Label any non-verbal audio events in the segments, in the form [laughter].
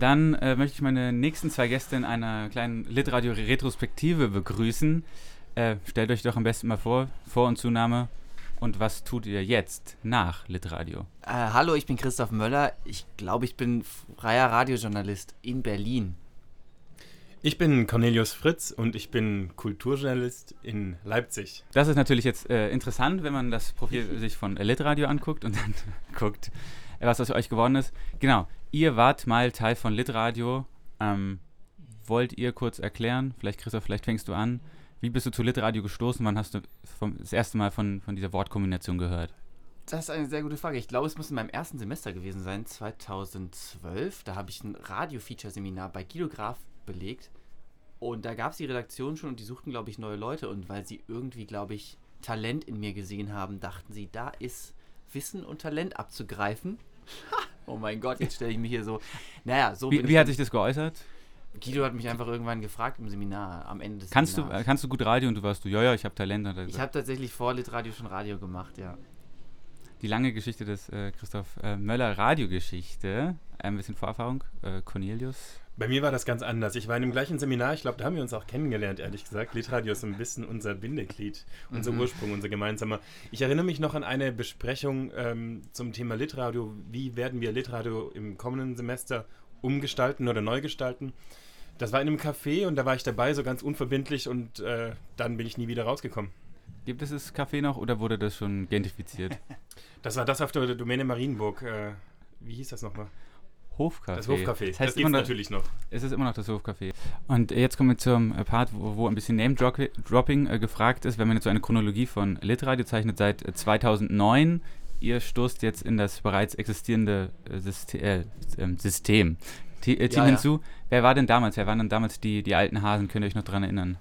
Dann äh, möchte ich meine nächsten zwei Gäste in einer kleinen Litradio-Retrospektive begrüßen. Äh, stellt euch doch am besten mal vor, Vor- und Zunahme. Und was tut ihr jetzt nach Litradio? Äh, hallo, ich bin Christoph Möller. Ich glaube, ich bin freier Radiojournalist in Berlin. Ich bin Cornelius Fritz und ich bin Kulturjournalist in Leipzig. Das ist natürlich jetzt äh, interessant, wenn man das Profil [laughs] sich von Litradio anguckt und dann [laughs] guckt, was aus euch geworden ist. Genau, ihr wart mal Teil von Litradio. Ähm, wollt ihr kurz erklären? Vielleicht, Christoph, vielleicht fängst du an. Wie bist du zu Litradio gestoßen? Wann hast du vom, das erste Mal von, von dieser Wortkombination gehört? Das ist eine sehr gute Frage. Ich glaube, es muss in meinem ersten Semester gewesen sein, 2012. Da habe ich ein Radio-Feature-Seminar bei Guido Graf belegt. Und da gab es die Redaktion schon und die suchten, glaube ich, neue Leute. Und weil sie irgendwie, glaube ich, Talent in mir gesehen haben, dachten sie, da ist Wissen und Talent abzugreifen. Oh mein Gott, jetzt stelle ich mich hier so. Naja, so. Wie, wie hat sich das geäußert? Guido hat mich einfach irgendwann gefragt im Seminar, am Ende des kannst Seminars. Du, kannst du gut Radio und du warst du, ja, ja, ich habe Talent. Ich habe tatsächlich vor Litradio schon Radio gemacht, ja. Die lange Geschichte des äh, Christoph äh, Möller Radiogeschichte. Ein bisschen Vorerfahrung. Äh, Cornelius. Bei mir war das ganz anders. Ich war in dem gleichen Seminar, ich glaube, da haben wir uns auch kennengelernt, ehrlich gesagt. Litradio ist ein bisschen unser Bindeglied, unser Mhm. Ursprung, unser gemeinsamer. Ich erinnere mich noch an eine Besprechung ähm, zum Thema Litradio. Wie werden wir Litradio im kommenden Semester umgestalten oder neu gestalten? Das war in einem Café und da war ich dabei, so ganz unverbindlich und äh, dann bin ich nie wieder rausgekommen. Gibt es das Café noch oder wurde das schon gentrifiziert? [laughs] Das war das auf der Domäne Marienburg. Äh, wie hieß das nochmal? Hofcafé. Das Hofcafé. Das heißt das gibt's noch, natürlich noch. es ist immer noch das Hofcafé. Und jetzt kommen wir zum äh, Part, wo, wo ein bisschen Name-Dropping äh, gefragt ist, wenn man jetzt so eine Chronologie von Litradio zeichnet seit äh, 2009. Ihr stoßt jetzt in das bereits existierende äh, System, äh, ähm, System. Äh, Team Ja, ja. hinzu. Wer war denn damals? Wer waren denn damals die, die alten Hasen? Könnt ihr euch noch dran erinnern?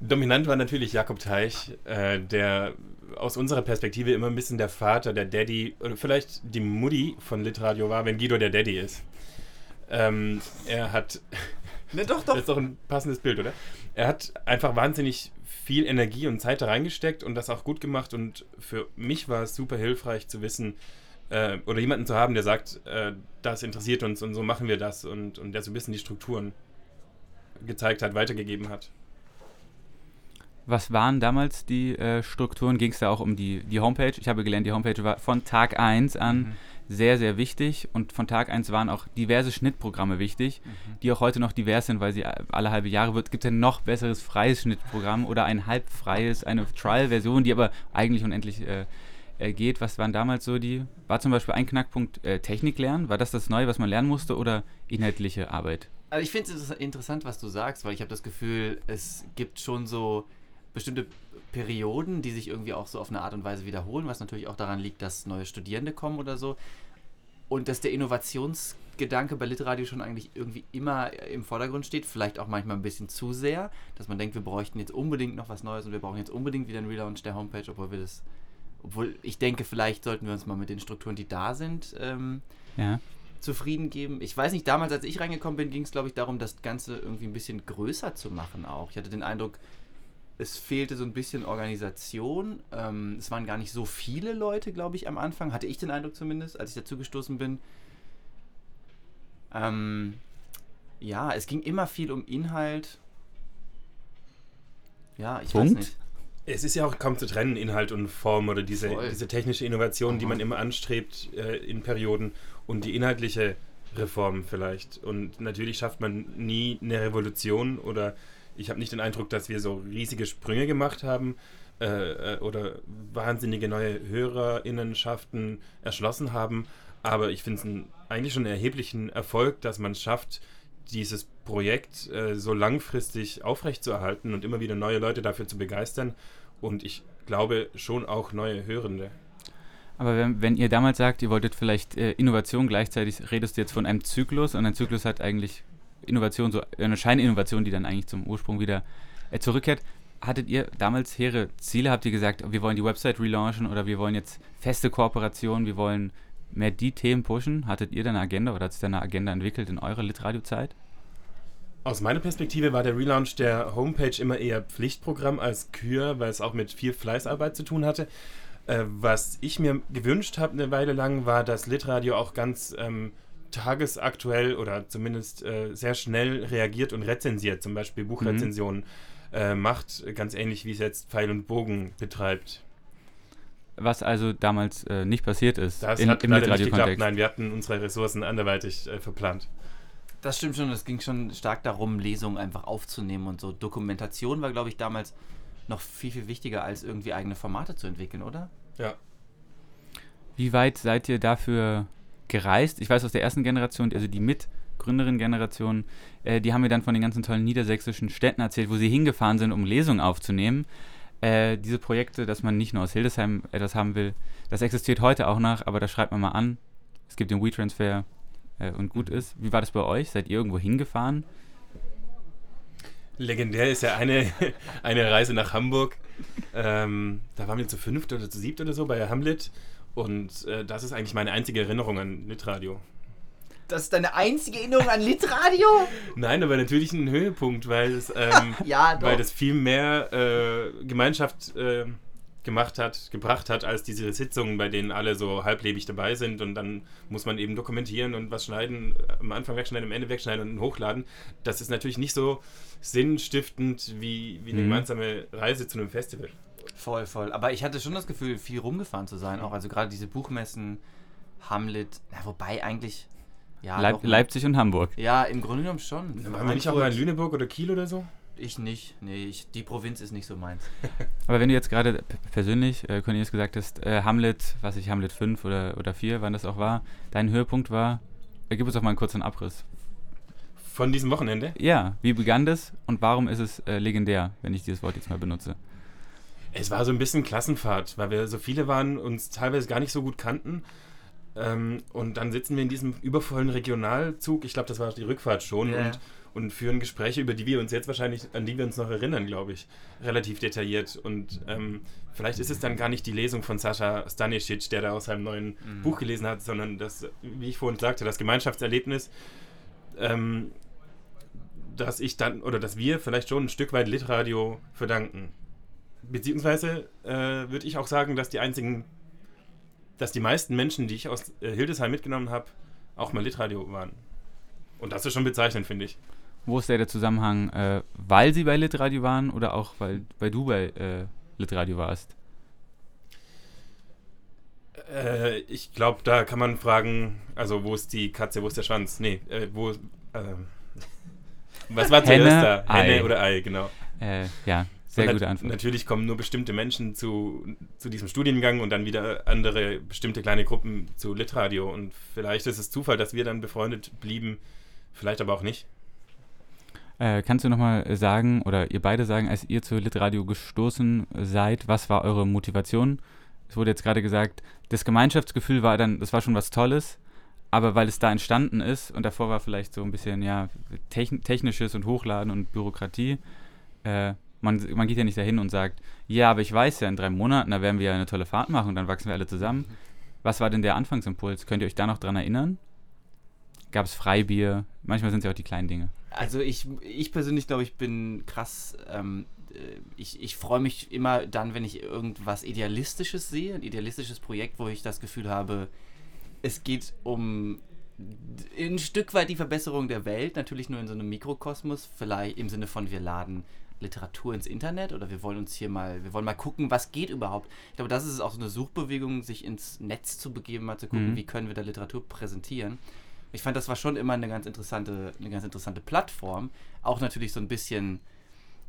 Dominant war natürlich Jakob Teich, äh, der aus unserer Perspektive immer ein bisschen der Vater, der Daddy oder vielleicht die Mutti von Litradio war, wenn Guido der Daddy ist. Ähm, er hat, [laughs] Ne, doch, das ist doch ein passendes Bild, oder? Er hat einfach wahnsinnig viel Energie und Zeit da reingesteckt und das auch gut gemacht und für mich war es super hilfreich zu wissen äh, oder jemanden zu haben, der sagt, äh, das interessiert uns und so machen wir das und, und der so ein bisschen die Strukturen gezeigt hat, weitergegeben hat. Was waren damals die äh, Strukturen? Ging es da auch um die, die Homepage? Ich habe gelernt, die Homepage war von Tag 1 an Mhm. sehr, sehr wichtig und von Tag 1 waren auch diverse Schnittprogramme wichtig, die auch heute noch divers sind, weil sie alle halbe Jahre wird. Gibt es ein noch besseres freies Schnittprogramm oder ein halbfreies, eine Trial-Version, die aber eigentlich unendlich äh, äh, geht. Was waren damals so die? War zum Beispiel ein Knackpunkt äh, Technik lernen? War das das Neue, was man lernen musste oder inhaltliche Arbeit? Also ich finde es interessant, was du sagst, weil ich habe das Gefühl, es gibt schon so bestimmte Perioden, die sich irgendwie auch so auf eine Art und Weise wiederholen, was natürlich auch daran liegt, dass neue Studierende kommen oder so. Und dass der Innovationsgedanke bei Litradio schon eigentlich irgendwie immer im Vordergrund steht, vielleicht auch manchmal ein bisschen zu sehr, dass man denkt, wir bräuchten jetzt unbedingt noch was Neues und wir brauchen jetzt unbedingt wieder einen Relaunch der Homepage, obwohl wir das, obwohl ich denke, vielleicht sollten wir uns mal mit den Strukturen, die da sind, ähm, Ja. zufrieden geben. Ich weiß nicht, damals, als ich reingekommen bin, ging es, glaube ich, darum, das Ganze irgendwie ein bisschen größer zu machen auch. Ich hatte den Eindruck, es fehlte so ein bisschen Organisation. Ähm, es waren gar nicht so viele Leute, glaube ich, am Anfang. Hatte ich den Eindruck zumindest, als ich dazu gestoßen bin. Ähm, ja, es ging immer viel um Inhalt. Ja, ich Punkt. weiß nicht. Es ist ja auch kaum zu trennen, Inhalt und Form oder diese, Voll. diese technische Innovation, die Aha. man immer anstrebt äh, in Perioden und die inhaltliche Reform vielleicht. Und natürlich schafft man nie eine Revolution oder ich habe nicht den Eindruck, dass wir so riesige Sprünge gemacht haben äh, äh, oder wahnsinnige neue HörerInnenschaften erschlossen haben. Aber ich finde es eigentlich schon einen erheblichen Erfolg, dass man es schafft, dieses Projekt äh, so langfristig aufrechtzuerhalten und immer wieder neue Leute dafür zu begeistern. Und ich glaube schon auch neue Hörende. Aber wenn, wenn ihr damals sagt, ihr wolltet vielleicht äh, Innovation, gleichzeitig redest du jetzt von einem Zyklus und ein Zyklus hat eigentlich Innovation, so eine Scheininnovation, die dann eigentlich zum Ursprung wieder äh, zurückkehrt. Hattet ihr damals hehre Ziele? Habt ihr gesagt, wir wollen die Website relaunchen oder wir wollen jetzt feste Kooperationen, wir wollen mehr die Themen pushen? Hattet ihr da eine Agenda oder hat sich da eine Agenda entwickelt in eurer Litradio-Zeit? Aus meiner Perspektive war der Relaunch der Homepage immer eher Pflichtprogramm als Kür, weil es auch mit viel Fleißarbeit zu tun hatte. Äh, was ich mir gewünscht habe eine Weile lang, war, dass Litradio auch ganz ähm, tagesaktuell oder zumindest äh, sehr schnell reagiert und rezensiert, zum Beispiel Buchrezensionen äh, macht, ganz ähnlich wie es jetzt Pfeil und Bogen betreibt. Was also damals äh, nicht passiert ist Das in, hat im leider nicht geklappt. Nein, wir hatten unsere Ressourcen anderweitig äh, verplant. Das stimmt schon, es ging schon stark darum, Lesungen einfach aufzunehmen und so. Dokumentation war, glaube ich, damals noch viel, viel wichtiger, als irgendwie eigene Formate zu entwickeln, oder? Ja. Wie weit seid ihr dafür gereist? Ich weiß aus der ersten Generation, also die Mitgründerin-Generation, äh, die haben mir dann von den ganzen tollen niedersächsischen Städten erzählt, wo sie hingefahren sind, um Lesungen aufzunehmen. Äh, diese Projekte, dass man nicht nur aus Hildesheim etwas haben will, das existiert heute auch noch, aber da schreibt man mal an. Es gibt den WeTransfer äh, und gut ist. Wie war das bei euch? Seid ihr irgendwo hingefahren? Legendär ist ja eine, [laughs] eine Reise nach Hamburg. Ähm, da waren wir zu fünft oder zu siebt oder so bei Hamlet. Und äh, das ist eigentlich meine einzige Erinnerung an Litradio. Das ist deine einzige Erinnerung an Litradio? [laughs] Nein, aber natürlich ein Höhepunkt, weil es, ähm, [laughs] Ja, weil das viel mehr äh, Gemeinschaft äh, gemacht hat, gebracht hat, als diese Sitzungen, bei denen alle so halblebig dabei sind und dann muss man eben dokumentieren und was schneiden, am Anfang wegschneiden, am Ende wegschneiden und hochladen. Das ist natürlich nicht so sinnstiftend wie, wie eine Mhm. gemeinsame Reise zu einem Festival. Voll, voll. Aber ich hatte schon das Gefühl, viel rumgefahren zu sein. Auch also gerade diese Buchmessen, Hamlet, na, wobei eigentlich. Ja, Leip doch, Leipzig und Hamburg. Ja, im Grunde genommen schon. Waren wir nicht auch mal in Lüneburg oder Kiel oder so? Ich nicht. Nee, ich, die Provinz ist nicht so meins. [laughs] Aber wenn du jetzt gerade persönlich, äh, Cornelius, gesagt hast, äh, Hamlet, was ich, Hamlet 5 oder, oder 4, wann das auch war, dein Höhepunkt war, äh, gib uns doch mal einen kurzen Abriss. Von diesem Wochenende? Ja, wie begann das und warum ist es äh, legendär, wenn ich dieses Wort jetzt mal benutze? Es war so ein bisschen Klassenfahrt, weil wir so viele waren, uns teilweise gar nicht so gut kannten. Ähm, und dann sitzen wir in diesem übervollen Regionalzug, ich glaube, das war die Rückfahrt schon, Ja. und, und führen Gespräche, über die wir uns jetzt wahrscheinlich, an die wir uns noch erinnern, glaube ich, relativ detailliert. Und ähm, vielleicht ist es dann gar nicht die Lesung von Sascha Stanisic, der da aus seinem neuen Mhm. Buch gelesen hat, sondern das, wie ich vorhin sagte, das Gemeinschaftserlebnis, ähm, dass ich dann, oder dass wir vielleicht schon ein Stück weit Litradio verdanken. Beziehungsweise äh, würde ich auch sagen, dass die einzigen, dass die meisten Menschen, die ich aus äh, Hildesheim mitgenommen habe, auch mal Litradio waren. Und das ist schon bezeichnend, finde ich. Wo ist der, der Zusammenhang, äh, weil sie bei Litradio waren oder auch weil, weil du bei äh, Litradio warst? Äh, ich glaube, da kann man fragen, also wo ist die Katze, wo ist der Schwanz? Nee, äh, wo, äh, [laughs] was war zuerst da? Henne oder Ei, genau. Äh, ja, sehr gute Antwort. Natürlich kommen nur bestimmte Menschen zu, zu diesem Studiengang und dann wieder andere bestimmte kleine Gruppen zu Litradio. Und vielleicht ist es Zufall, dass wir dann befreundet blieben, vielleicht aber auch nicht. Äh, kannst du nochmal sagen, oder ihr beide sagen, als ihr zu Litradio gestoßen seid, was war eure Motivation? Es wurde jetzt gerade gesagt, das Gemeinschaftsgefühl war dann, das war schon was Tolles, aber weil es da entstanden ist und davor war vielleicht so ein bisschen, ja, techn technisches und Hochladen und Bürokratie, äh, man, man geht ja nicht dahin und sagt, ja, aber ich weiß ja, in drei Monaten, da werden wir ja eine tolle Fahrt machen und dann wachsen wir alle zusammen. Was war denn der Anfangsimpuls? Könnt ihr euch da noch dran erinnern? Gab es Freibier? Manchmal sind es ja auch die kleinen Dinge. Also ich, ich persönlich glaube, ich bin krass. Ähm, äh, ich ich freue mich immer dann, wenn ich irgendwas Idealistisches sehe, ein idealistisches Projekt, wo ich das Gefühl habe, es geht um ein Stück weit die Verbesserung der Welt, natürlich nur in so einem Mikrokosmos, vielleicht im Sinne von wir laden Literatur ins Internet oder wir wollen uns hier mal, wir wollen mal gucken, was geht überhaupt. Ich glaube, das ist auch so eine Suchbewegung, sich ins Netz zu begeben, mal zu gucken, Mhm. wie können wir da Literatur präsentieren. Ich fand, das war schon immer eine ganz interessante, eine ganz interessante Plattform. Auch natürlich so ein bisschen,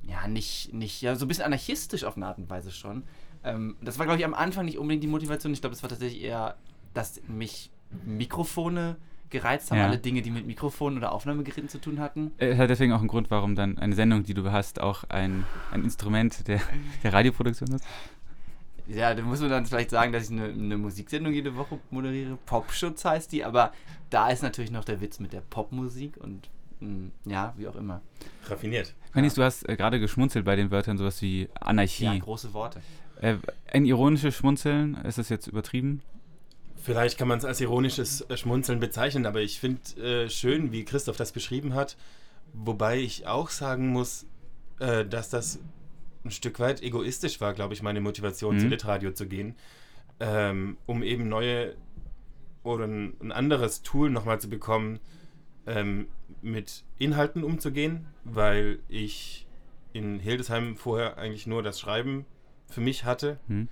ja, nicht, nicht, ja, so ein bisschen anarchistisch auf eine Art und Weise schon. Ähm, das war, glaube ich, am Anfang nicht unbedingt die Motivation. Ich glaube, es war tatsächlich eher, dass mich Mikrofone gereizt haben, Ja. alle Dinge, die mit Mikrofonen oder Aufnahmegeräten zu tun hatten. Es hat deswegen auch einen Grund, warum dann eine Sendung, die du hast, auch ein, ein Instrument der, der Radioproduktion ist. Ja, da muss man dann vielleicht sagen, dass ich eine, eine Musiksendung jede Woche moderiere. Popschutz heißt die, aber da ist natürlich noch der Witz mit der Popmusik und mh, ja, wie auch immer. Raffiniert. Dennis, du hast äh, gerade geschmunzelt bei den Wörtern sowas wie Anarchie. Ja, große Worte. äh, ein ironisches Schmunzeln, ist das jetzt übertrieben? Vielleicht kann man es als ironisches äh, Schmunzeln bezeichnen, aber ich finde äh, schön, wie Christoph das beschrieben hat. Wobei ich auch sagen muss, äh, dass das ein Stück weit egoistisch war, glaube ich, meine Motivation Mhm. zu Litradio zu gehen, ähm, um eben neue, oder ein, ein anderes Tool nochmal zu bekommen, ähm, mit Inhalten umzugehen, weil ich in Hildesheim vorher eigentlich nur das Schreiben für mich hatte Hm.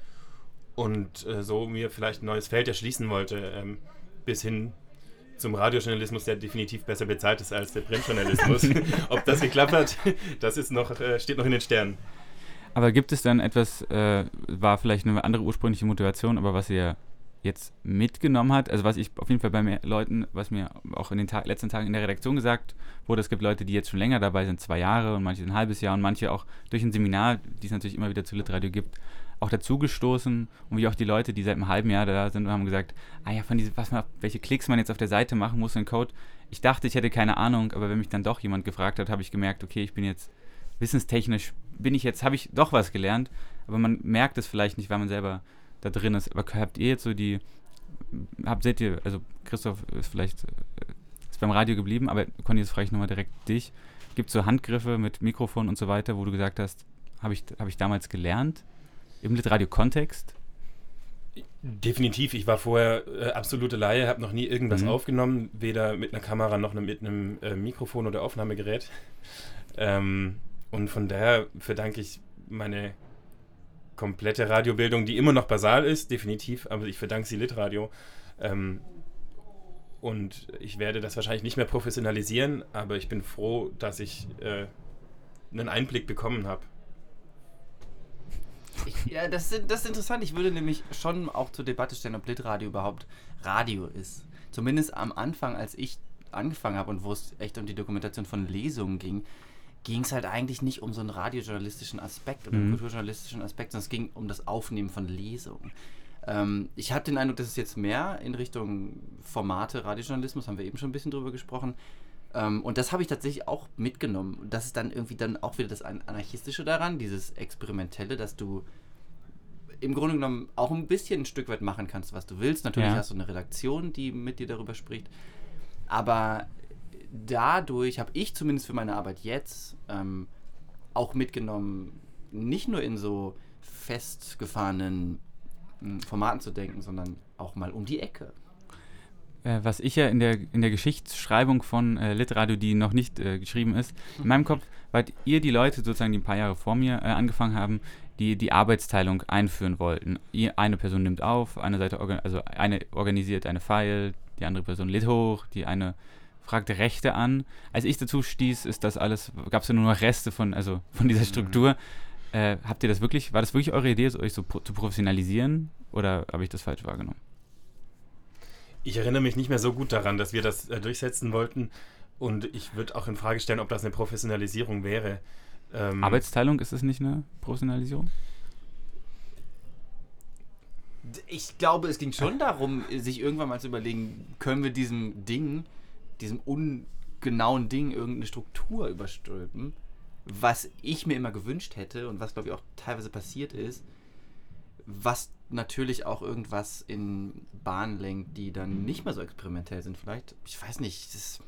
Und äh, so mir vielleicht ein neues Feld erschließen wollte, ähm, bis hin zum Radiojournalismus, der definitiv besser bezahlt ist als der Printjournalismus. [laughs] [laughs] Ob das geklappt hat, das ist noch, äh, steht noch in den Sternen. Aber gibt es dann etwas, äh, war vielleicht eine andere ursprüngliche Motivation, aber was ihr jetzt mitgenommen hat, also was ich auf jeden Fall bei mir Leuten, was mir auch in den Tag, letzten Tagen in der Redaktion gesagt wurde, es gibt Leute, die jetzt schon länger dabei sind, zwei Jahre und manche ein halbes Jahr und manche auch durch ein Seminar, die es natürlich immer wieder zu Litradio gibt, auch dazugestoßen und wie auch die Leute, die seit einem halben Jahr da sind und haben gesagt, ah ja, von diese, was man, welche Klicks man jetzt auf der Seite machen muss, den Code. Ich dachte, ich hätte keine Ahnung, aber wenn mich dann doch jemand gefragt hat, habe ich gemerkt, okay, ich bin jetzt wissenstechnisch, bin ich jetzt, habe ich doch was gelernt, aber man merkt es vielleicht nicht, weil man selber da drin ist. Aber habt ihr jetzt so die, habt, seht ihr, also Christoph ist vielleicht äh, ist beim Radio geblieben, aber Conny, jetzt frage ich nochmal direkt dich. Gibt es so Handgriffe mit Mikrofon und so weiter, wo du gesagt hast, habe ich, hab ich damals gelernt? Im Litradio-Kontext? Definitiv, ich war vorher äh, absolute Laie, habe noch nie irgendwas Mhm. aufgenommen, weder mit einer Kamera noch mit einem äh, Mikrofon oder Aufnahmegerät. Ähm, und von daher verdanke ich meine komplette Radiobildung, die immer noch basal ist, definitiv, aber ich verdanke sie Litradio. Ähm, und ich werde das wahrscheinlich nicht mehr professionalisieren, aber ich bin froh, dass ich äh, einen Einblick bekommen habe. Ich, ja, das ist, das ist interessant. Ich würde nämlich schon auch zur Debatte stellen, ob Litradio überhaupt Radio ist. Zumindest am Anfang, als ich angefangen habe und wo es echt um die Dokumentation von Lesungen ging, ging es halt eigentlich nicht um so einen radiojournalistischen Aspekt oder einen Mhm. kulturjournalistischen Aspekt, sondern es ging um das Aufnehmen von Lesungen. Ähm, ich habe den Eindruck, dass es jetzt mehr in Richtung Formate Radiojournalismus, haben wir eben schon ein bisschen drüber gesprochen, ähm, und das habe ich tatsächlich auch mitgenommen. Das ist dann irgendwie dann auch wieder das An- Anarchistische daran, dieses Experimentelle, dass du im Grunde genommen auch ein bisschen ein Stück weit machen kannst, was du willst. Natürlich Ja. hast du eine Redaktion, die mit dir darüber spricht. Aber dadurch habe ich zumindest für meine Arbeit jetzt ähm, auch mitgenommen, nicht nur in so festgefahrenen mh, Formaten zu denken, sondern auch mal um die Ecke. Äh, was ich ja in der, in der Geschichtsschreibung von äh, Litradio, die noch nicht äh, geschrieben ist, in meinem Kopf wart ihr die Leute sozusagen, die ein paar Jahre vor mir äh, angefangen haben, die die Arbeitsteilung einführen wollten. Ihr, eine Person nimmt auf, eine Seite, organ also eine organisiert eine File, die andere Person lädt hoch, die eine fragt Rechte an. Als ich dazu stieß, ist das alles, gab es ja nur noch Reste von, also von dieser Struktur. Äh, habt ihr das wirklich, war das wirklich eure Idee, euch so pro zu professionalisieren? Oder habe ich das falsch wahrgenommen? Ich erinnere mich nicht mehr so gut daran, dass wir das äh, durchsetzen wollten. Und ich würde auch in Frage stellen, ob das eine Professionalisierung wäre. Ähm, Arbeitsteilung, ist es nicht eine Professionalisierung? Ich glaube, es ging schon darum, sich irgendwann mal zu überlegen, können wir diesem Ding, diesem ungenauen Ding irgendeine Struktur überstülpen, was ich mir immer gewünscht hätte und was, glaube ich, auch teilweise passiert ist, was natürlich auch irgendwas in Bahnen lenkt, die dann nicht mehr so experimentell sind. Vielleicht, ich weiß nicht, das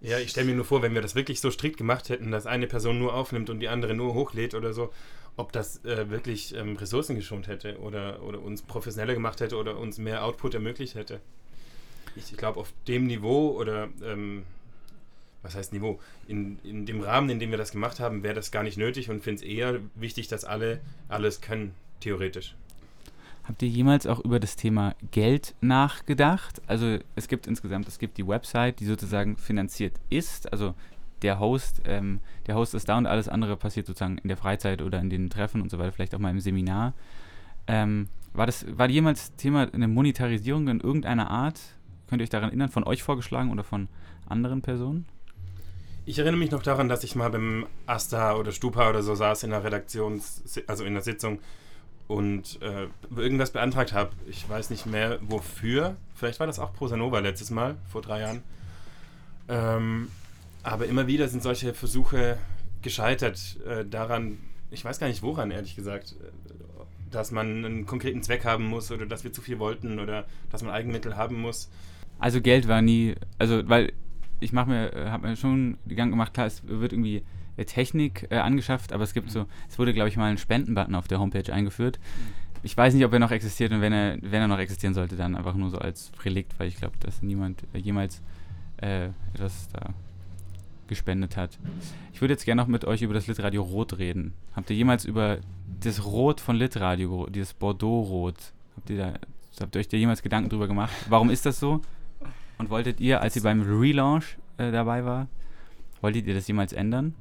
Ja, ich stelle mir nur vor, wenn wir das wirklich so strikt gemacht hätten, dass eine Person nur aufnimmt und die andere nur hochlädt oder so, ob das äh, wirklich ähm, Ressourcen geschont hätte oder, oder uns professioneller gemacht hätte oder uns mehr Output ermöglicht hätte. Ich glaube, auf dem Niveau oder ähm, was heißt Niveau? In, in dem Rahmen, in dem wir das gemacht haben, wäre das gar nicht nötig und finde es eher wichtig, dass alle alles können, theoretisch. Habt ihr jemals auch über das Thema Geld nachgedacht? Also es gibt insgesamt, es gibt die Website, die sozusagen finanziert ist. Also der Host, ähm, der Host ist da und alles andere passiert sozusagen in der Freizeit oder in den Treffen und so weiter, vielleicht auch mal im Seminar. Ähm, war das, war jemals Thema eine Monetarisierung in irgendeiner Art? Könnt ihr euch daran erinnern, von euch vorgeschlagen oder von anderen Personen? Ich erinnere mich noch daran, dass ich mal beim Asta oder Stupa oder so saß in der Redaktions-, also in der Sitzung und äh, irgendwas beantragt habe. Ich weiß nicht mehr wofür. Vielleicht war das auch Prosanova letztes Mal, vor drei Jahren. Ähm, aber immer wieder sind solche Versuche gescheitert äh, daran, ich weiß gar nicht woran, ehrlich gesagt, äh, dass man einen konkreten Zweck haben muss oder dass wir zu viel wollten oder dass man Eigenmittel haben muss. Also Geld war nie, also weil ich mache mir, äh, habe mir schon Gedanken gemacht, klar, es wird irgendwie Technik äh, angeschafft, aber es gibt so, es wurde glaube ich mal ein Spendenbutton auf der Homepage eingeführt. ich weiß nicht, ob er noch existiert und wenn er, wenn er noch existieren sollte, dann einfach nur so als Relikt, weil ich glaube, dass niemand äh, jemals äh, etwas da gespendet hat. Ich würde jetzt gerne noch mit euch über das Litradio Rot reden. Habt ihr jemals über das Rot von Litradio, dieses Bordeaux-Rot, habt ihr da, habt ihr euch da jemals Gedanken drüber gemacht? Warum ist das so? Und wolltet ihr, als ihr beim Relaunch äh, dabei war, wolltet ihr das jemals ändern?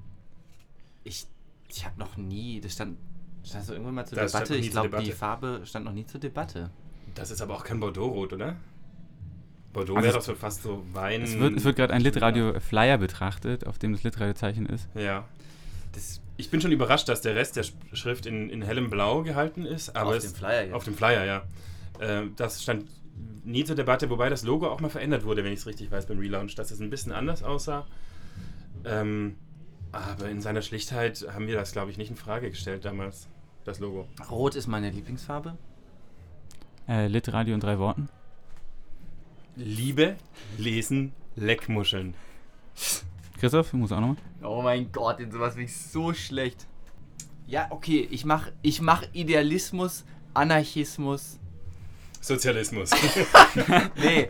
Ich, ich habe noch nie, das stand, stand so irgendwann mal zur Das Debatte. Ich glaube, die. Farbe stand noch nie zur Debatte. Das ist aber auch kein Bordeaux-Rot, oder? Bordeaux Also wäre doch so fast so Wein. Es wird, wird gerade ein Litradio-Flyer betrachtet, auf dem das Litradio-Zeichen ist. Ja. Das Ich bin schon überrascht, dass der Rest der Sch- Schrift in, in hellem Blau gehalten ist. Aber auf es, dem Flyer jetzt. Auf dem Flyer, ja. Äh, das stand nie zur Debatte, wobei das Logo auch mal verändert wurde, wenn ich es richtig weiß, beim Relaunch, dass es ein bisschen anders aussah. Ähm, aber in seiner Schlichtheit haben wir das, glaube ich, nicht in Frage gestellt damals, das Logo. Rot ist meine Lieblingsfarbe. Äh, Litradio in drei Worten. Liebe, Lesen, Leckmuscheln. Christoph, du musst auch nochmal. Oh mein Gott, in sowas bin ich so schlecht. Ja, okay, ich mach, ich mach Idealismus, Anarchismus. Sozialismus. [laughs] Nee,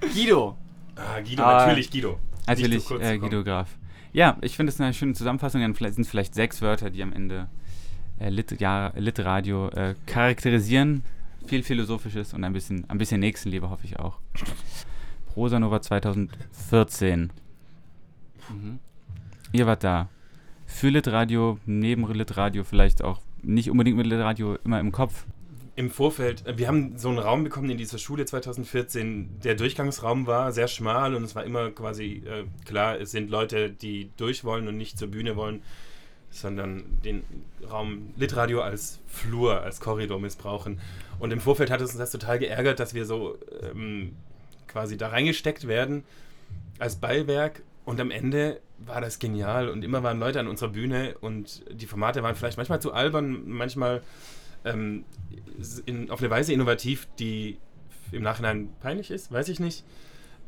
Guido. ah, Guido, Ah, natürlich Guido. Natürlich äh. Guido Graf. Ja, ich finde es eine schöne Zusammenfassung. Dann sind es vielleicht sechs Wörter, die am Ende äh, Lit, ja, Litradio äh, charakterisieren. Viel Philosophisches und ein bisschen, ein bisschen Nächstenliebe, hoffe ich auch. Prosanova 2014. Mhm. Ihr wart da. Für Litradio, neben Litradio, vielleicht auch nicht unbedingt mit Litradio immer im Kopf. Im Vorfeld, äh, wir haben so einen Raum bekommen in dieser Schule 2014. Der Durchgangsraum war sehr schmal und es war immer quasi äh, klar, es sind Leute, die durch wollen und nicht zur Bühne wollen, sondern den Raum Litradio als Flur, als Korridor missbrauchen. Und im Vorfeld hat es uns das total geärgert, dass wir so ähm, quasi da reingesteckt werden als Beiwerk. Und am Ende war das genial und immer waren Leute an unserer Bühne und die Formate waren vielleicht manchmal zu albern, manchmal ähm, in, auf eine Weise innovativ, die im Nachhinein peinlich ist, weiß ich nicht.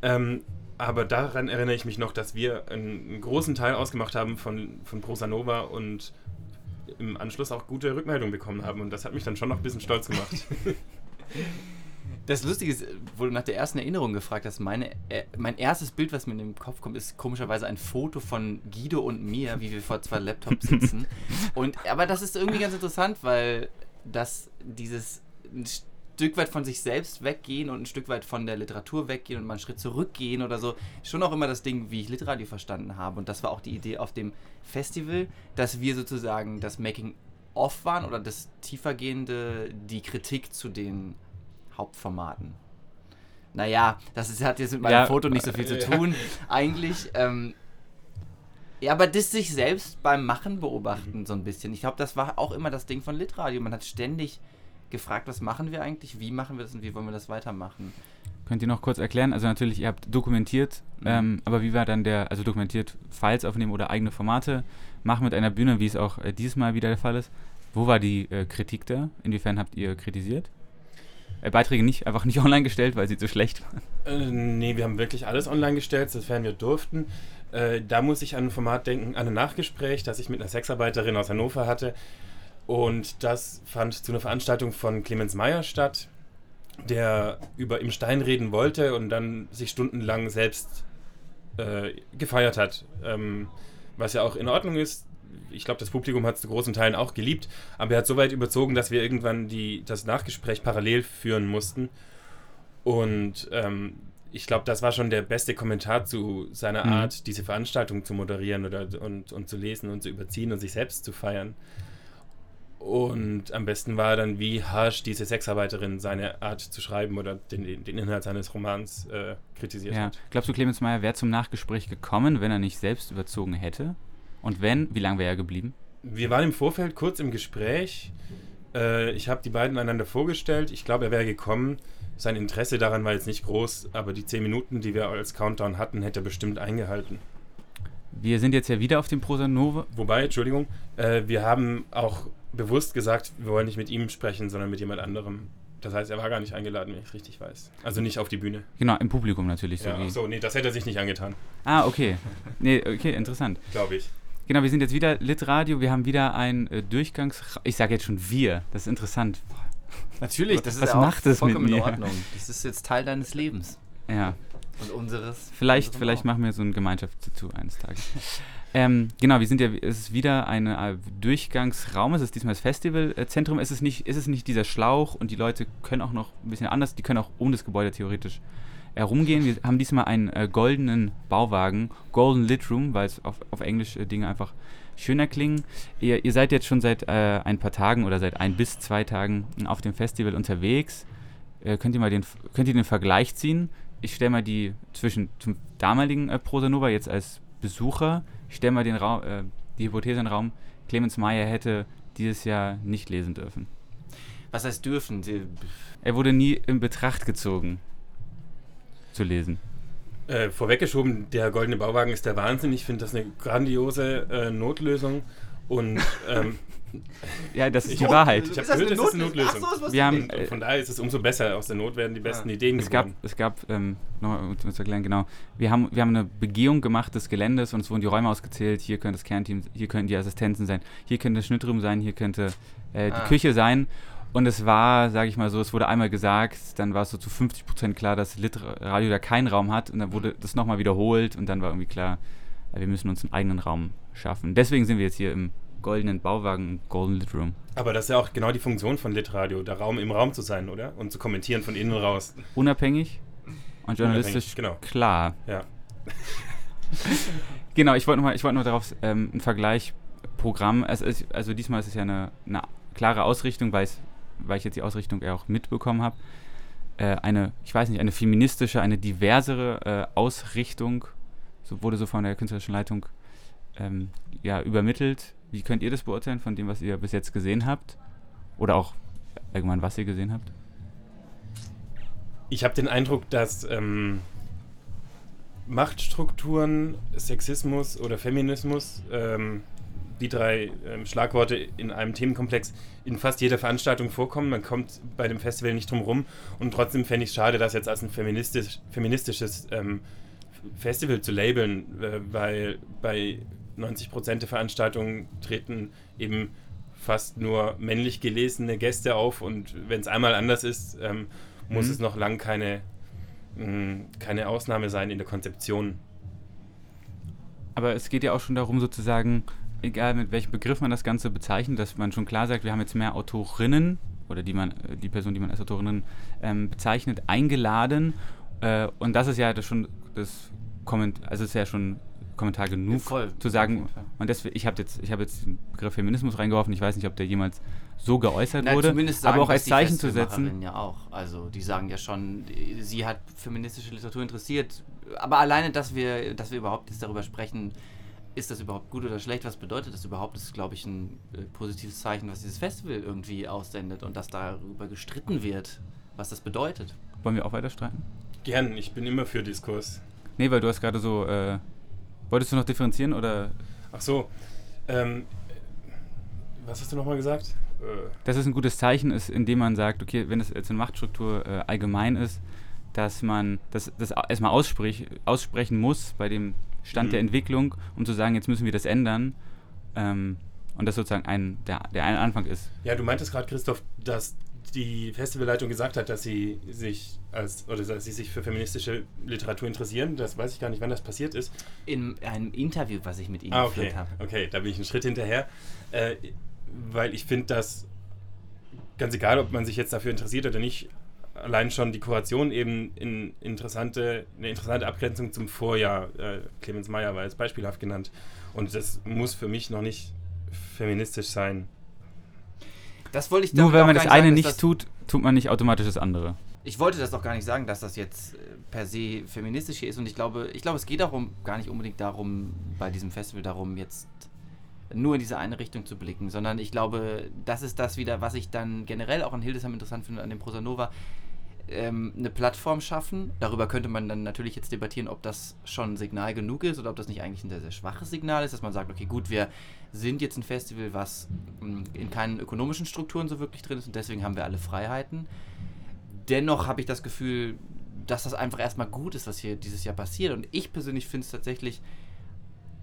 Ähm, aber daran erinnere ich mich noch, dass wir einen, einen großen Teil ausgemacht haben von, von Prosa Nova und im Anschluss auch gute Rückmeldungen bekommen haben. Und das hat mich dann schon noch ein bisschen stolz gemacht. [laughs] Das Lustige ist, wo du nach der ersten Erinnerung gefragt hast, meine, äh, mein erstes Bild, was mir in den Kopf kommt, ist komischerweise ein Foto von Guido und mir, wie wir vor zwei Laptops sitzen. [laughs] und, aber das ist irgendwie ganz interessant, weil das dieses ein Stück weit von sich selbst weggehen und ein Stück weit von der Literatur weggehen und mal einen Schritt zurückgehen oder so, schon auch immer das Ding, wie ich Litradio verstanden habe. Und das war auch die Idee auf dem Festival, dass wir sozusagen das Making-of waren oder das tiefergehende, die Kritik zu den Hauptformaten. Naja, das ist, hat jetzt mit meinem Ja, Foto nicht so viel zu [laughs] tun, eigentlich. Ähm, ja, aber das sich selbst beim Machen beobachten so ein bisschen. Ich glaube, das war auch immer das Ding von Litradio. Man hat ständig gefragt, was machen wir eigentlich, wie machen wir das und wie wollen wir das weitermachen. Könnt ihr noch kurz erklären? Also natürlich, ihr habt dokumentiert, Mhm. ähm, aber wie war dann der, also dokumentiert Files aufnehmen oder eigene Formate machen mit einer Bühne, wie es auch äh, dieses Mal wieder der Fall ist. Wo war die äh, Kritik da? Inwiefern habt ihr kritisiert? Äh, Beiträge nicht, einfach nicht [laughs] online gestellt, weil sie zu schlecht waren. Äh, nee, wir haben wirklich alles online gestellt, sofern wir durften. Äh, da muss ich an ein Format denken, an ein Nachgespräch, das ich mit einer Sexarbeiterin aus Hannover hatte. Und das fand zu einer Veranstaltung von Clemens Meyer statt, der über Im Stein reden wollte und dann sich stundenlang selbst äh, gefeiert hat. Ähm, was ja auch in Ordnung ist. Ich glaube, das Publikum hat es zu großen Teilen auch geliebt, aber er hat so weit überzogen, dass wir irgendwann die, das Nachgespräch parallel führen mussten. Und ähm, ich glaube, das war schon der beste Kommentar zu seiner Mhm. Art, diese Veranstaltung zu moderieren oder, und, und zu lesen und zu überziehen und sich selbst zu feiern. Und am besten war dann, wie harsch diese Sexarbeiterin seine Art zu schreiben oder den, den Inhalt seines Romans äh, kritisiert Ja. hat. Glaubst du, Clemens Meyer wäre zum Nachgespräch gekommen, wenn er nicht selbst überzogen hätte? Und wenn, wie lange wäre er geblieben? Wir waren im Vorfeld kurz im Gespräch. Äh, ich habe die beiden einander vorgestellt. Ich glaube, er wäre gekommen. Sein Interesse daran war jetzt nicht groß, aber die zehn Minuten, die wir als Countdown hatten, hätte er bestimmt eingehalten. Wir sind jetzt ja wieder auf dem Prosa Nova. Wobei, Entschuldigung, äh, wir haben auch bewusst gesagt, wir wollen nicht mit ihm sprechen, sondern mit jemand anderem. Das heißt, er war gar nicht eingeladen, wenn ich richtig weiß. Also nicht auf die Bühne. Genau, im Publikum natürlich. So Ja, ach so, nee, das hätte er sich nicht angetan, Ah, okay. Nee, okay, interessant. glaube ich. Genau, wir sind jetzt wieder Litradio. Wir haben wieder ein äh, Durchgangs... Ich sage jetzt schon wir. Das ist interessant. Boah. Natürlich, das ist Was ja macht mit vollkommen in mir? Ordnung. Das ist jetzt Teil deines Lebens Ja, und unseres. vielleicht, unserem vielleicht auch. machen wir so ein Gemeinschaftstattoo eines Tages. [laughs] ähm, genau, wir sind ja, es ist wieder ein äh, Durchgangsraum, es ist diesmal das Festivalzentrum, es ist nicht, es ist nicht dieser Schlauch und die Leute können auch noch ein bisschen anders, die können auch um das Gebäude theoretisch herumgehen. Wir haben diesmal einen äh, goldenen Bauwagen, Golden Lit Room, weil es auf, auf Englisch äh, Dinge einfach schöner klingen. Ihr, ihr seid jetzt schon seit äh, ein paar Tagen oder seit ein bis zwei Tagen auf dem Festival unterwegs. Äh, könnt, ihr mal den, könnt ihr den Vergleich ziehen? Ich stelle mal die zwischen zum damaligen äh, Prosa Nova jetzt als Besucher. Ich stelle mal den Raum, äh, die Hypothese in den Raum, Clemens Meyer hätte dieses Jahr nicht lesen dürfen. Was heißt dürfen? Er wurde nie in Betracht gezogen zu lesen. Äh, vorweggeschoben, der goldene Bauwagen ist der Wahnsinn. Ich finde das eine grandiose äh, Notlösung. Und ähm, [laughs] Ja, das ist Ich- die Wahrheit. Ich hab gehört, das ist eine Notlösung. Ach so, Wir haben- und von daher ist es umso besser. Aus der Not werden die besten Ah. Ideen Es gab, es gab, ähm, nochmal um zu erklären, genau, wir haben, wir haben eine Begehung gemacht des Geländes und es wurden die Räume ausgezählt. Hier könnte das Kernteam, hier könnten die Assistenzen sein, hier könnte das Schnittraum sein, hier könnte äh, die Ah. Küche sein. Und es war, sage ich mal so, es wurde einmal gesagt, dann war es so zu 50% klar, dass Litradio da keinen Raum hat und dann wurde das nochmal wiederholt und dann war irgendwie klar, wir müssen uns einen eigenen Raum schaffen. Deswegen sind wir jetzt hier im goldenen Bauwagen, Golden Lit Room. Aber das ist ja auch genau die Funktion von Litradio, der Raum im Raum zu sein, oder? Und zu kommentieren von innen raus. Unabhängig und journalistisch Unabhängig, genau. klar. Ja. [laughs] Genau, ich wollte noch, mal- ich wollte noch darauf ähm, einen Vergleich Programm. Ist, also diesmal ist es ja eine, eine klare Ausrichtung, weil, es, weil ich jetzt die Ausrichtung ja auch mitbekommen habe. Äh, eine, ich weiß nicht, eine feministische, eine diversere äh, Ausrichtung, so wurde so von der künstlerischen Leitung ähm, ja, übermittelt. Wie könnt ihr das beurteilen von dem, was ihr bis jetzt gesehen habt? Oder auch allgemein, was ihr gesehen habt? Ich habe den Eindruck, dass ähm, Machtstrukturen, Sexismus oder Feminismus, ähm, die drei ähm, Schlagworte in einem Themenkomplex in fast jeder Veranstaltung vorkommen. Man kommt bei dem Festival nicht drum rum und trotzdem fände ich es schade, das jetzt als ein feministisch, feministisches ähm, Festival zu labeln, äh, weil bei 90% der Veranstaltungen treten eben fast nur männlich gelesene Gäste auf und wenn es einmal anders ist, ähm, muss Mhm. es noch lang keine, mh, keine Ausnahme sein in der Konzeption. Aber es geht ja auch schon darum, sozusagen, egal mit welchem Begriff man das Ganze bezeichnet, dass man schon klar sagt, wir haben jetzt mehr Autorinnen oder die man, äh, die Person, die man als Autorinnen ähm, bezeichnet, eingeladen. Äh, und das ist ja das schon das Komment, also ist ja schon Kommentar genug Voll, zu sagen. Und deswegen, ich habe jetzt, ich habe jetzt den Begriff Feminismus reingeworfen. Ich weiß nicht, ob der jemals so geäußert Na, wurde, sagen aber auch als Zeichen zu setzen. Ja, auch. Also, die sagen ja schon, sie hat feministische Literatur interessiert. Aber alleine, dass wir, dass wir überhaupt jetzt darüber sprechen, ist das überhaupt gut oder schlecht? Was bedeutet das überhaupt? Das ist, glaube ich, ein äh, positives Zeichen, was dieses Festival irgendwie aussendet und dass darüber gestritten wird, was das bedeutet. Wollen wir auch weiter streiten? Gern, ich bin immer für Diskurs. Nee, weil du hast gerade so, äh, wolltest du noch differenzieren oder Ach so, ähm, was hast du nochmal gesagt? Äh, dass es ein gutes Zeichen ist, indem man sagt, okay, wenn es jetzt eine Machtstruktur äh, allgemein ist, dass man das, das erstmal aussprich, aussprechen muss bei dem Stand Mhm. der Entwicklung, um zu sagen, jetzt müssen wir das ändern. Ähm, und das sozusagen ein, der, der ein Anfang ist. Ja, du meintest gerade, Christoph, dass die Festivalleitung gesagt hat, dass sie sich als oder dass sie sich für feministische Literatur interessieren. Das weiß ich gar nicht, wann das passiert ist. In einem Interview, was ich mit ihnen Ah, okay. geführt habe. Okay, da bin ich einen Schritt hinterher. Äh, weil ich finde, dass ganz egal, ob man sich jetzt dafür interessiert oder nicht, allein schon die Kuration eben in interessante, eine interessante Abgrenzung zum Vorjahr. Äh, Clemens Meyer war jetzt beispielhaft genannt. Und das muss für mich noch nicht feministisch sein. Das wollte ich Nur wenn man das eine sagen, nicht das- tut, tut man nicht automatisch das andere. Ich wollte das doch gar nicht sagen, dass das jetzt äh, per se feministisch hier ist. Und ich glaube, ich glaube, es geht darum, gar nicht unbedingt darum, bei diesem Festival darum, jetzt nur in diese eine Richtung zu blicken, sondern ich glaube, das ist das wieder, was ich dann generell auch an Hildesheim interessant finde, an dem Prosa Nova, ähm, eine Plattform schaffen. Darüber könnte man dann natürlich jetzt debattieren, ob das schon Signal genug ist oder ob das nicht eigentlich ein sehr, sehr schwaches Signal ist, dass man sagt, okay, gut, wir sind jetzt ein Festival, was mh, in keinen ökonomischen Strukturen so wirklich drin ist und deswegen haben wir alle Freiheiten dennoch habe ich das Gefühl, dass das einfach erstmal gut ist, was hier dieses Jahr passiert. Und ich persönlich finde es tatsächlich,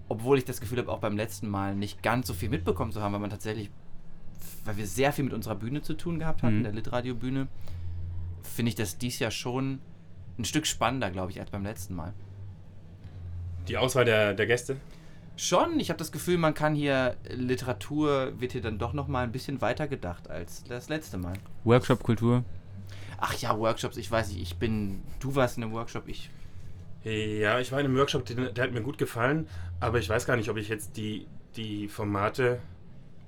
obwohl ich das Gefühl habe, auch beim letzten Mal nicht ganz so viel mitbekommen zu haben, weil man tatsächlich weil wir sehr viel mit unserer Bühne zu tun gehabt hatten, Mhm. der Litradio-Bühne, finde ich das dies Jahr schon ein Stück spannender, glaube ich, als beim letzten Mal. Die Auswahl der, der Gäste? Schon, ich habe das Gefühl, man kann hier, Literatur wird hier dann doch nochmal ein bisschen weiter gedacht als das letzte Mal. Workshop-Kultur. Ach ja, Workshops, ich weiß nicht, ich bin, du warst in einem Workshop, ich, Ja, ich war in einem Workshop, der, der hat mir gut gefallen, aber ich weiß gar nicht, ob ich jetzt die, die Formate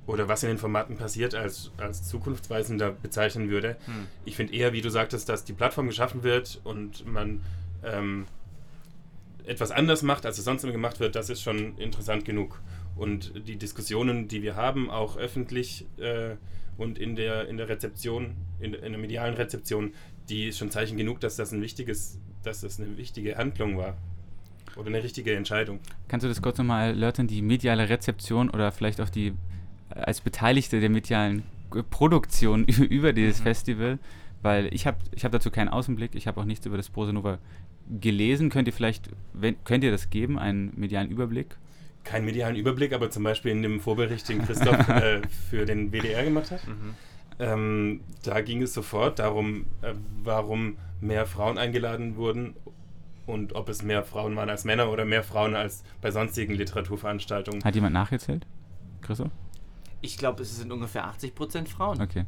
oder was in den Formaten passiert als, als zukunftsweisender bezeichnen würde. hm. Ich finde eher, wie du sagtest, dass die Plattform geschaffen wird und man ähm, etwas anders macht, als es sonst immer gemacht wird, das ist schon interessant genug. Und die Diskussionen, die wir haben, auch öffentlich äh, und in der, in der Rezeption, in, in der medialen Rezeption, die ist schon Zeichen genug, dass das ein wichtiges, dass das eine wichtige Handlung war. Oder eine richtige Entscheidung. Kannst du das kurz nochmal erläutern, die mediale Rezeption oder vielleicht auch die als Beteiligte der medialen Produktion [laughs] über dieses Mhm. Festival? Weil ich habe ich hab dazu keinen Außenblick, ich habe auch nichts über das Prosenova gelesen. Könnt ihr vielleicht, wenn, könnt ihr das geben, einen medialen Überblick? Keinen medialen Überblick, aber zum Beispiel in dem Vorbericht, den Christoph [laughs] äh, für den WDR gemacht hat. Mhm. Ähm, da ging es sofort darum, äh, warum mehr Frauen eingeladen wurden und ob es mehr Frauen waren als Männer oder mehr Frauen als bei sonstigen Literaturveranstaltungen. Hat jemand nachgezählt? Christoph? Ich glaube, es sind ungefähr 80% Frauen. Okay.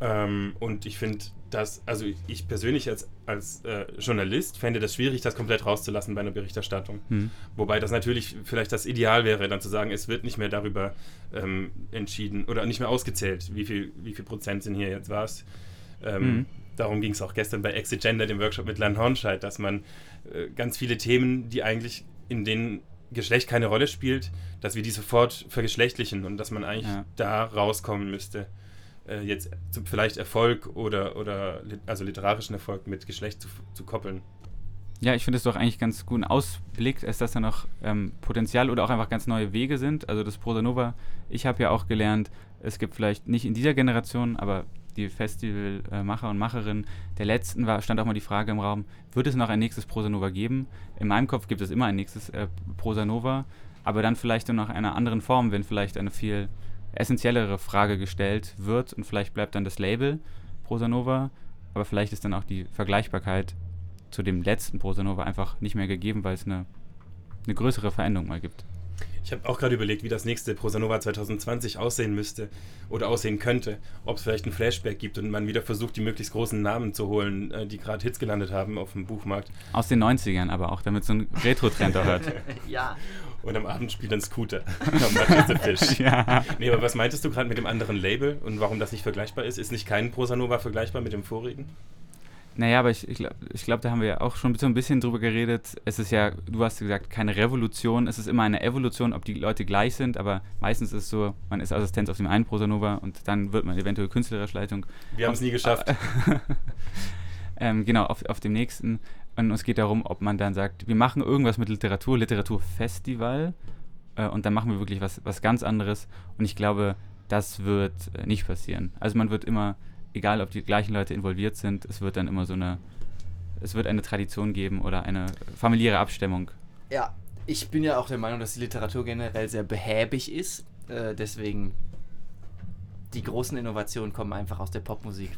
Ähm, und ich finde das, also ich persönlich als, als äh, Journalist fände das schwierig, das komplett rauszulassen bei einer Berichterstattung. Hm. Wobei das natürlich vielleicht das Ideal wäre, dann zu sagen, es wird nicht mehr darüber ähm, entschieden oder nicht mehr ausgezählt, wie viel, wie viel Prozent sind hier jetzt was. Ähm, Mhm. Darum ging es auch gestern bei Exit Gender, dem Workshop mit Lan Hornscheid, dass man äh, ganz viele Themen, die eigentlich in denen Geschlecht keine Rolle spielt, dass wir die sofort vergeschlechtlichen und dass man eigentlich Ja. da rauskommen müsste. Äh, jetzt vielleicht Erfolg oder, oder also literarischen Erfolg mit Geschlecht zu, zu koppeln. Ja, ich finde es doch eigentlich ganz guten Ausblick, ist, dass da noch ähm, Potenzial oder auch einfach ganz neue Wege sind. Also das Prosa Nova, ich habe ja auch gelernt, es gibt vielleicht nicht in dieser Generation, aber die Festivalmacher und Macherinnen der letzten war, stand auch mal die Frage im Raum, wird es noch ein nächstes Prosa Nova geben? In meinem Kopf gibt es immer ein nächstes äh, Prosa Nova, aber dann vielleicht in noch einer anderen Form, wenn vielleicht eine viel essentiellere Frage gestellt wird und vielleicht bleibt dann das Label Prosa Nova, aber vielleicht ist dann auch die Vergleichbarkeit zu dem letzten Prosanova einfach nicht mehr gegeben, weil es eine, eine größere Veränderung mal gibt. Ich habe auch gerade überlegt, wie das nächste Prosanova 2020 aussehen müsste oder aussehen könnte. Ob es vielleicht ein Flashback gibt und man wieder versucht, die möglichst großen Namen zu holen, äh, die gerade Hits gelandet haben auf dem Buchmarkt. Aus den 90ern aber auch, damit so ein Retro-Trend hat. [laughs] ja. Und am Abend spielt ein Scooter. [laughs] Fish. [laughs] ja. Nee, aber was meintest du gerade mit dem anderen Label und warum das nicht vergleichbar ist? Ist nicht kein Prosanova vergleichbar mit dem vorigen? Naja, aber ich, ich glaube, glaub, da haben wir ja auch schon so ein bisschen drüber geredet. Es ist ja, du hast gesagt, keine Revolution. Es ist immer eine Evolution, ob die Leute gleich sind, aber meistens ist es so, man ist Assistenz auf dem einen Prosanova und dann wird man eventuell künstlerisch Leitung. Wir haben es nie geschafft. [laughs] ähm, genau, auf, auf dem nächsten. Und es geht darum, ob man dann sagt, wir machen irgendwas mit Literatur, Literaturfestival, äh, und dann machen wir wirklich was, was ganz anderes. Und ich glaube, das wird äh, nicht passieren. Also man wird immer, egal ob die gleichen Leute involviert sind, es wird dann immer so eine, es wird eine Tradition geben oder eine familiäre Abstimmung. Ja, ich bin ja auch der Meinung, dass die Literatur generell sehr behäbig ist. Äh, deswegen, die großen Innovationen kommen einfach aus der Popmusik.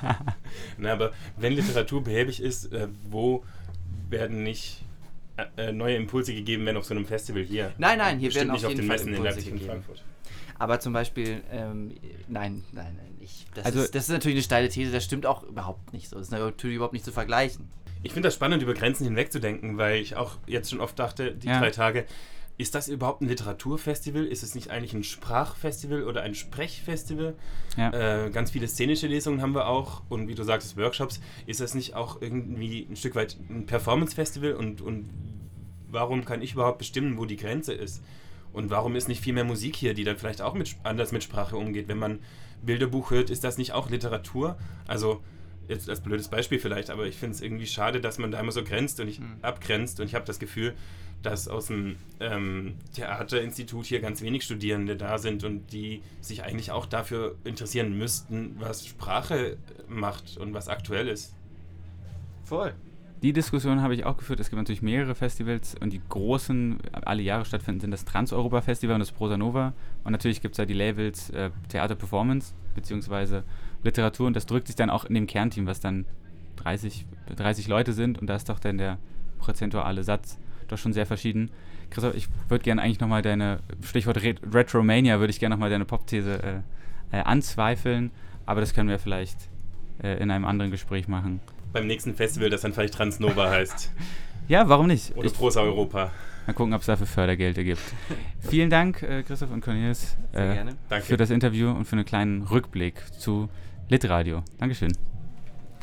[laughs] Na, aber wenn Literatur behäbig ist, äh, wo werden nicht äh, neue Impulse gegeben, wenn auf so einem Festival hier? Nein, nein, hier Bestimmt werden auf nicht auf jeden den Fall Messen in Impulse Leipzig und gegeben. Frankfurt. Aber zum Beispiel, ähm, nein, nein, nein, ich, das, Also- ist, das ist natürlich eine steile These, das stimmt auch überhaupt nicht so. Das ist natürlich überhaupt nicht zu vergleichen. Ich finde das spannend, über Grenzen hinwegzudenken, weil ich auch jetzt schon oft dachte, die Ja. drei Tage, ist das überhaupt ein Literaturfestival? Ist es nicht eigentlich ein Sprachfestival oder ein Sprechfestival? Ja. Äh, ganz viele szenische Lesungen haben wir auch und wie du sagtest, Workshops. Ist das nicht auch irgendwie ein Stück weit ein Performance-Festival und, und warum kann ich überhaupt bestimmen, wo die Grenze ist? Und warum ist nicht viel mehr Musik hier, die dann vielleicht auch mit, anders mit Sprache umgeht? Wenn man Bilderbuch hört, ist das nicht auch Literatur? Also, jetzt als blödes Beispiel vielleicht, aber ich finde es irgendwie schade, dass man da immer so grenzt und ich Hm. abgrenzt und ich habe das Gefühl, dass aus dem ähm, Theaterinstitut hier ganz wenig Studierende da sind und die sich eigentlich auch dafür interessieren müssten, was Sprache macht und was aktuell ist. Voll. Die Diskussion habe ich auch geführt. Es gibt natürlich mehrere Festivals und die großen, alle Jahre stattfinden, sind das Trans-Europa-Festival und das Prosa Nova. Und natürlich gibt es da die Labels äh, Theater-Performance beziehungsweise Literatur und das drückt sich dann auch in dem Kernteam, was dann 30, 30 Leute sind und da ist doch dann der prozentuale Satz doch schon sehr verschieden. Christoph, ich würde gerne eigentlich nochmal deine, Stichwort Ret Retromania, würde ich gerne nochmal deine Pop-These äh, äh, anzweifeln, aber das können wir vielleicht äh, in einem anderen Gespräch machen. Beim nächsten Festival, das dann vielleicht Transnova heißt. Ja, warum nicht? Oder Prosa Europa. Mal gucken, ob es dafür Fördergelder gibt. Vielen Dank, äh, Christoph und Cornelius, Sehr äh, für das Interview und für einen kleinen Rückblick zu Litradio. Dankeschön.